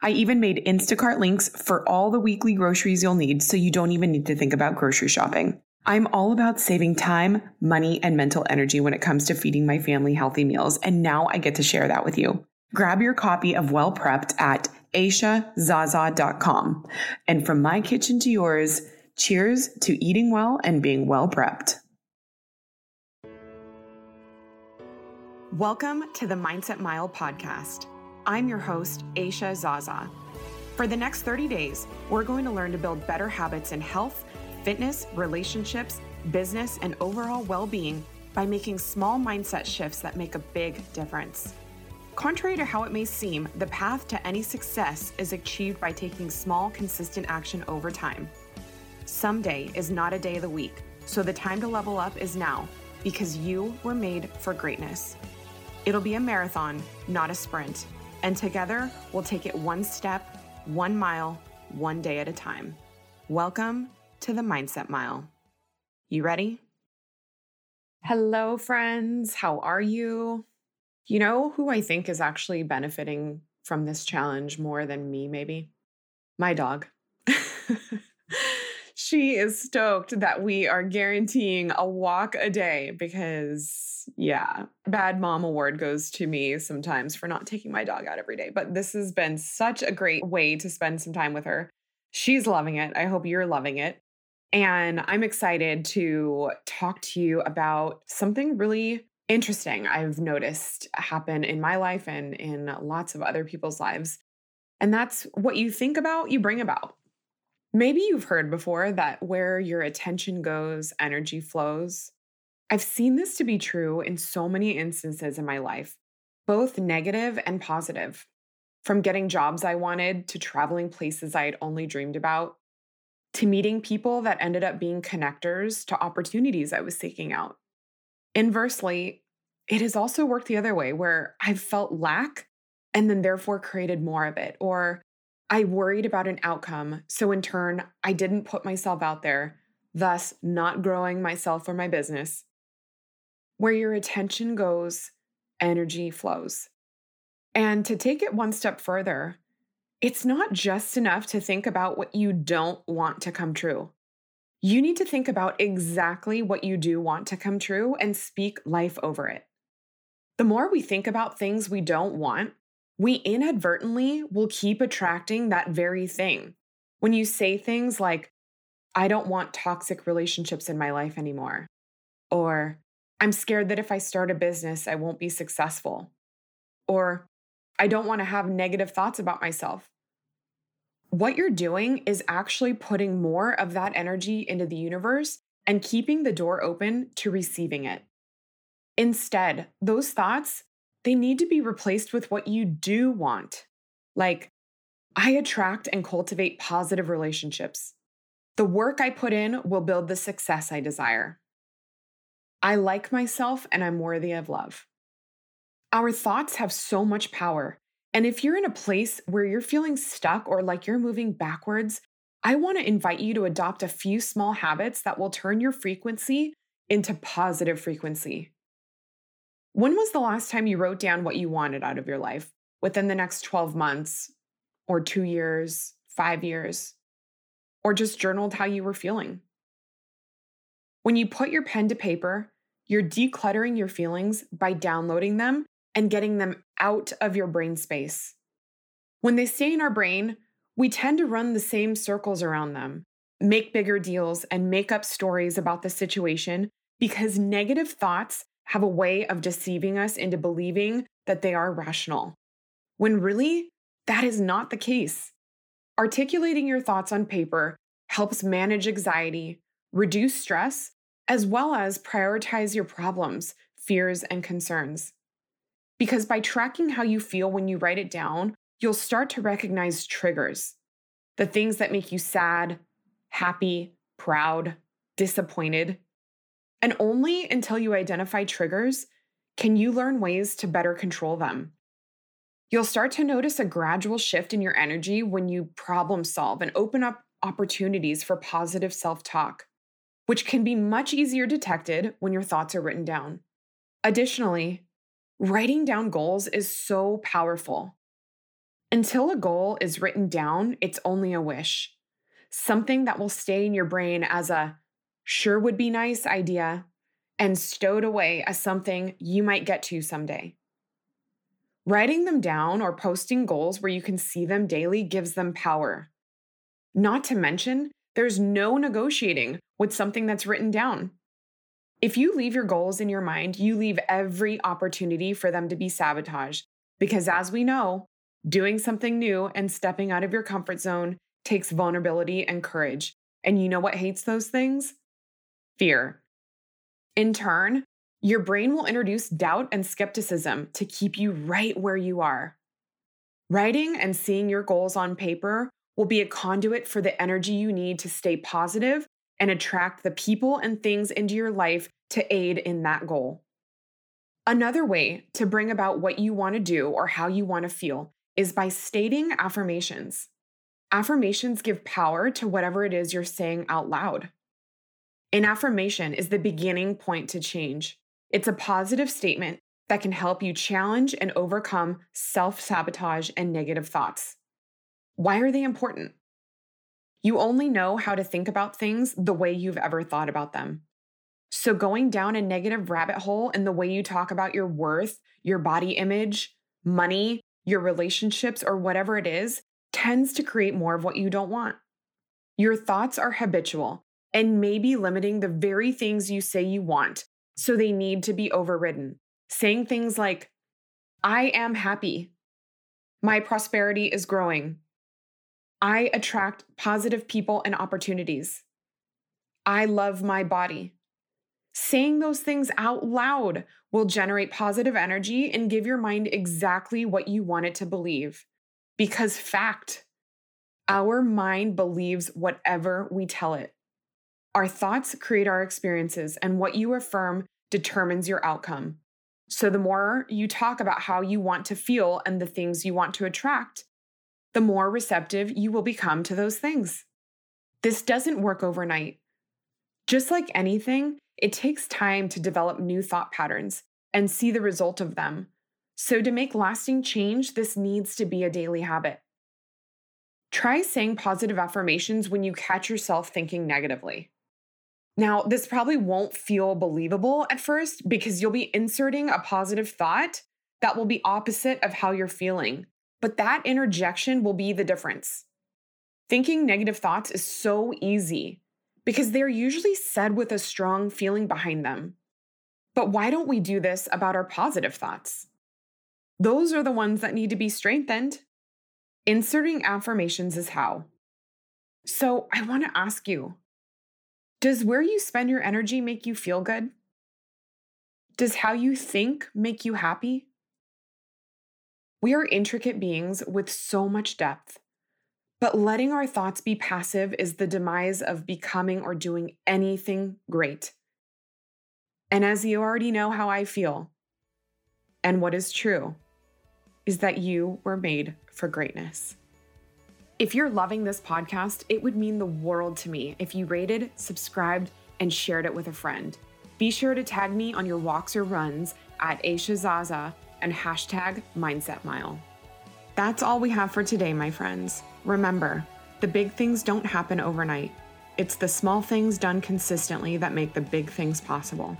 I even made Instacart links for all the weekly groceries you'll need so you don't even need to think about grocery shopping. I'm all about saving time, money, and mental energy when it comes to feeding my family healthy meals, and now I get to share that with you. Grab your copy of Well Prepped at aishazaza.com. And from my kitchen to yours, cheers to eating well and being well prepped. Welcome to the Mindset Mile podcast. I'm your host, Aisha Zaza. For the next 30 days, we're going to learn to build better habits in health, fitness, relationships, business, and overall well being by making small mindset shifts that make a big difference. Contrary to how it may seem, the path to any success is achieved by taking small, consistent action over time. Someday is not a day of the week, so the time to level up is now because you were made for greatness. It'll be a marathon, not a sprint and together we'll take it one step, one mile, one day at a time. Welcome to the Mindset Mile. You ready? Hello, friends. How are you? You know who I think is actually benefiting from this challenge more than me, maybe? My dog. she is stoked that we are guaranteeing a walk a day because, yeah, bad mom award goes to me sometimes for not taking my dog out every day. But this has been such a great way to spend some time with her. She's loving it. I hope you're loving it. And I'm excited to talk to you about something really interesting I've noticed happen in my life and in lots of other people's lives. And that's what you think about, you bring about. Maybe you've heard before that where your attention goes, energy flows. I've seen this to be true in so many instances in my life, both negative and positive. From getting jobs I wanted to traveling places I had only dreamed about, to meeting people that ended up being connectors to opportunities I was seeking out. Inversely, it has also worked the other way where I've felt lack and then therefore created more of it, or I worried about an outcome. So, in turn, I didn't put myself out there, thus, not growing myself or my business. Where your attention goes, energy flows. And to take it one step further, it's not just enough to think about what you don't want to come true. You need to think about exactly what you do want to come true and speak life over it. The more we think about things we don't want, we inadvertently will keep attracting that very thing. When you say things like, I don't want toxic relationships in my life anymore, or I'm scared that if I start a business, I won't be successful, or I don't want to have negative thoughts about myself. What you're doing is actually putting more of that energy into the universe and keeping the door open to receiving it. Instead, those thoughts they need to be replaced with what you do want. Like, I attract and cultivate positive relationships. The work I put in will build the success I desire. I like myself and I'm worthy of love. Our thoughts have so much power. And if you're in a place where you're feeling stuck or like you're moving backwards, I want to invite you to adopt a few small habits that will turn your frequency into positive frequency. When was the last time you wrote down what you wanted out of your life within the next 12 months or two years, five years, or just journaled how you were feeling? When you put your pen to paper, you're decluttering your feelings by downloading them and getting them out of your brain space. When they stay in our brain, we tend to run the same circles around them, make bigger deals, and make up stories about the situation because negative thoughts have a way of deceiving us into believing that they are rational, when really, that is not the case. Articulating your thoughts on paper helps manage anxiety, reduce stress, as well as prioritize your problems, fears, and concerns. Because by tracking how you feel when you write it down, you'll start to recognize triggers the things that make you sad, happy, proud, disappointed. And only until you identify triggers can you learn ways to better control them. You'll start to notice a gradual shift in your energy when you problem solve and open up opportunities for positive self talk, which can be much easier detected when your thoughts are written down. Additionally, writing down goals is so powerful. Until a goal is written down, it's only a wish, something that will stay in your brain as a sure would be nice idea and stowed away as something you might get to someday. Writing them down or posting goals where you can see them daily gives them power. Not to mention, there's no negotiating with something that's written down. If you leave your goals in your mind, you leave every opportunity for them to be sabotaged. Because as we know, doing something new and stepping out of your comfort zone takes vulnerability and courage. And you know what hates those things? Fear. In turn, your brain will introduce doubt and skepticism to keep you right where you are. Writing and seeing your goals on paper will be a conduit for the energy you need to stay positive and attract the people and things into your life to aid in that goal. Another way to bring about what you want to do or how you want to feel is by stating affirmations. Affirmations give power to whatever it is you're saying out loud. An affirmation is the beginning point to change. It's a positive statement that can help you challenge and overcome self sabotage and negative thoughts. Why are they important? You only know how to think about things the way you've ever thought about them. So, going down a negative rabbit hole in the way you talk about your worth, your body image, money, your relationships, or whatever it is, tends to create more of what you don't want. Your thoughts are habitual and maybe limiting the very things you say you want so they need to be overridden. Saying things like, I am happy. My prosperity is growing. I attract positive people and opportunities. I love my body. Saying those things out loud will generate positive energy and give your mind exactly what you want it to believe. Because, fact, our mind believes whatever we tell it. Our thoughts create our experiences, and what you affirm determines your outcome. So, the more you talk about how you want to feel and the things you want to attract, the more receptive you will become to those things. This doesn't work overnight. Just like anything, it takes time to develop new thought patterns and see the result of them. So, to make lasting change, this needs to be a daily habit. Try saying positive affirmations when you catch yourself thinking negatively. Now, this probably won't feel believable at first because you'll be inserting a positive thought that will be opposite of how you're feeling. But that interjection will be the difference. Thinking negative thoughts is so easy because they're usually said with a strong feeling behind them. But why don't we do this about our positive thoughts? Those are the ones that need to be strengthened. Inserting affirmations is how. So I want to ask you does where you spend your energy make you feel good? Does how you think make you happy? We are intricate beings with so much depth, but letting our thoughts be passive is the demise of becoming or doing anything great. And as you already know how I feel, and what is true, is that you were made for greatness. If you're loving this podcast, it would mean the world to me if you rated, subscribed, and shared it with a friend. Be sure to tag me on your walks or runs at Aisha Zaza and hashtag Mindset Mile. That's all we have for today, my friends. Remember, the big things don't happen overnight. It's the small things done consistently that make the big things possible.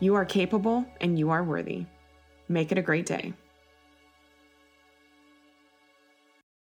You are capable and you are worthy. Make it a great day.